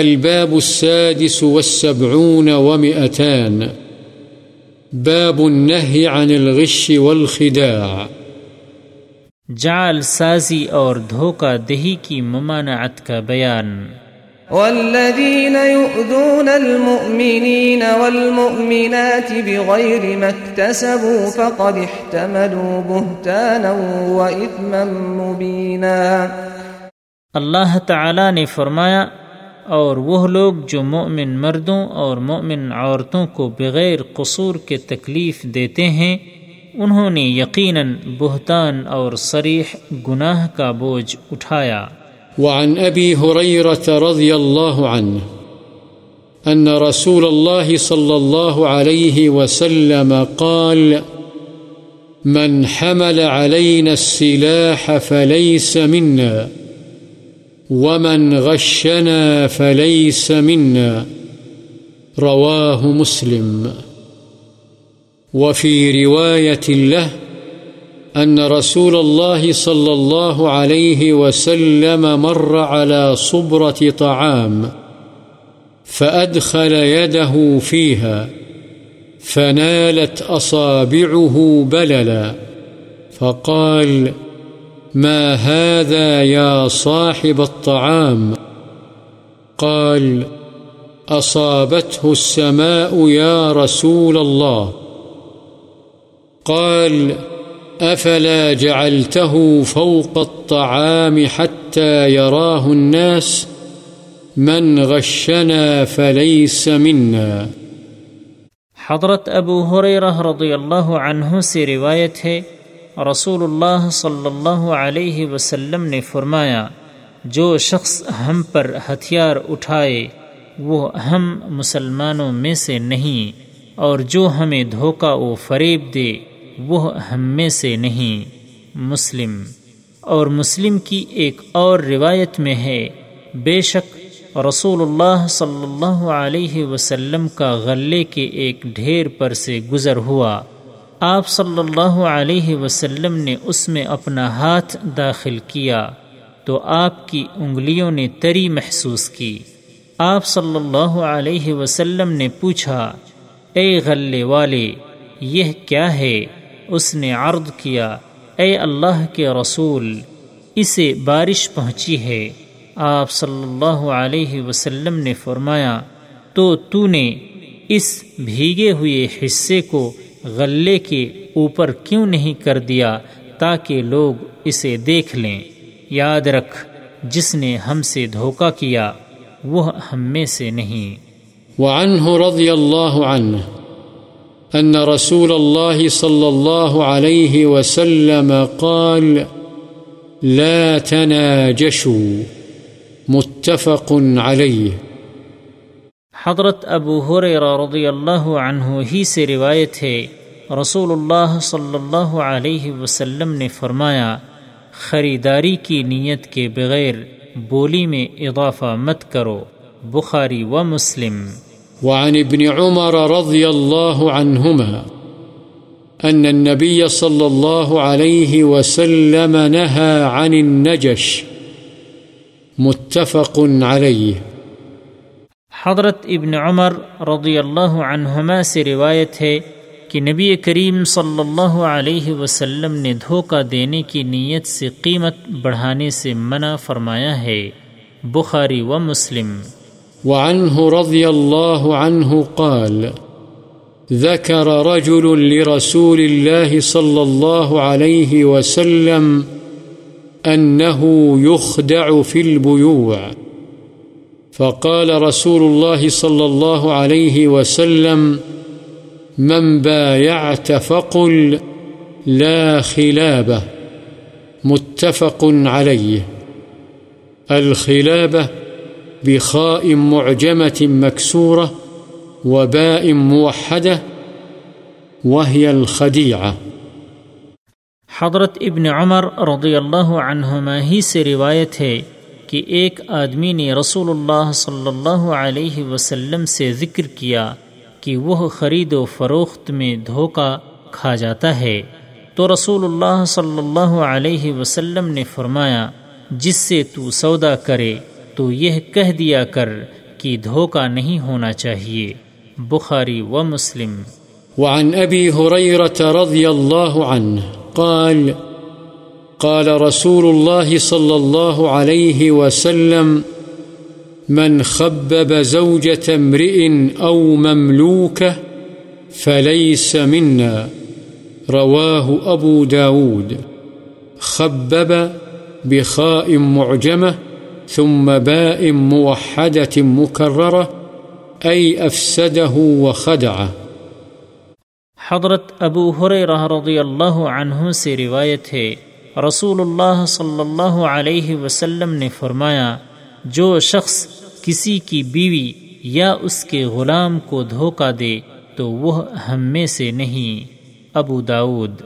الباب السادس والسبعون ومئتان. باب النهي عن الغش والخداع. جعل سازی اور دھوکہ دہی کی ممانعت کا بیان۔ والذين يؤذون المؤمنين والمؤمنات بغير ما اكتسبوا فقد احتملوا بهتانا وإثما مبينا اللہ تعالی نے فرمایا اور وہ لوگ جو مؤمن مردوں اور مؤمن عورتوں کو بغیر قصور کے تکلیف دیتے ہیں، انہوں نے یقیناً بہتان اور صریح گناہ کا بوجھ اٹھایا۔ وعن أبي هريرة رضي الله عنه أن رسول الله صلى الله عليه وسلم قال، من حمل علينا السلاح فليس منا. ومن غشنا فليس منا رواه مسلم وفي رواية له أن رسول الله صلى الله عليه وسلم مر على صبرة طعام فأدخل يده فيها فنالت أصابعه بللا فقال فقال ما هذا يا صاحب الطعام؟ قال، أصابته السماء يا رسول الله. قال، أفلا جعلته فوق الطعام حتى يراه الناس؟ من غشنا فليس منا. حضرت ابو حریرہ رضی اللہ عنہ سے روایت ہے رسول اللہ صلی اللہ علیہ وسلم نے فرمایا، جو شخص ہم پر ہتھیار اٹھائے، وہ ہم مسلمانوں میں سے نہیں، اور جو ہمیں دھوکہ و فریب دے، وہ ہم میں سے نہیں۔ مسلم۔ اور مسلم کی ایک اور روایت میں ہے، بے شک رسول اللہ صلی اللہ علیہ وسلم کا غلے کے ایک ڈھیر پر سے گزر ہوا۔ آپ صلی اللہ علیہ وسلم نے اس میں اپنا ہاتھ داخل کیا تو آپ کی انگلیوں نے تری محسوس کی۔ آپ صلی اللہ علیہ وسلم نے پوچھا، اے غلے والے، یہ کیا ہے؟ اس نے عرض کیا، اے اللہ کے رسول، اسے بارش پہنچی ہے۔ آپ صلی اللہ علیہ وسلم نے فرمایا، تو تو نے اس بھیگے ہوئے حصے کو غلے کے اوپر کیوں نہیں کر دیا تاکہ لوگ اسے دیکھ لیں؟ یاد رکھ، جس نے ہم سے دھوکہ کیا، وہ ہم میں سے نہیں۔ وعنه رضی اللہ عنہ أن رسول الله صلى الله عليه وسلم قال، لا تناجشوا، متفق عليه حضرت ابو حریرہ رضی اللہ عنہ ہی سے روایت ہے۔ رسول اللہ صلی اللہ علیہ وسلم نے فرمایا، خریداری کی نیت کے بغیر بولی میں اضافہ مت کرو۔ بخاری و مسلم۔ وعن ابن عمر رضي الله عنهما أن النبي صلى الله عليه وسلم نهى عن النجش۔ متفق عليه حضرت ابن عمر رضی اللہ عنہما سے روایت ہے کہ نبی کریم صلی اللہ علیہ وسلم نے دھوکہ دینے کی نیت سے قیمت بڑھانے سے منع فرمایا ہے۔ بخاری و مسلم۔ وعنه رضي الله عنه قال ذكر رجل لرسول الله صلى الله عليه وسلم أنه يخدع في البيوع فقال رسول الله صلى الله عليه وسلم، من بايعت فقل لا خلابة متفق عليه. الخلابة بخاء معجمة مكسورة وباء موحدة، وهي الخديعة. حضرت ابن عمر رضی اللہ عنہما ہی سے روایت ہے کہ ایک آدمی نے رسول اللہ صلی اللہ علیہ وسلم سے ذکر کیا کہ وہ خرید و فروخت میں دھوکہ کھا جاتا ہے۔ تو رسول اللہ صلی اللہ علیہ وسلم نے فرمایا، جس سے تو سودا کرے، تو یہ کہہ دیا کر کی دھوکہ نہیں ہونا چاہیے۔ بخاری و مسلم۔ وعن أبي هريرة رضي الله عنه قال قال رسول الله صلى الله عليه وسلم، من خبب زوجة امرئ أو مملوكة فليس منا. رواه أبو داود. خبب بخاء معجمة ثم باء موحدة مكررة، أي أفسده وخدعه. حضرت ابو حریرہ رضی اللہ عنہ سے روایت ہے رسول اللہ صلی اللہ علیہ وسلم نے فرمایا، جو شخص کسی کی بیوی یا اس کے غلام کو دھوکہ دے، تو وہ ہم میں سے نہیں۔ ابو داود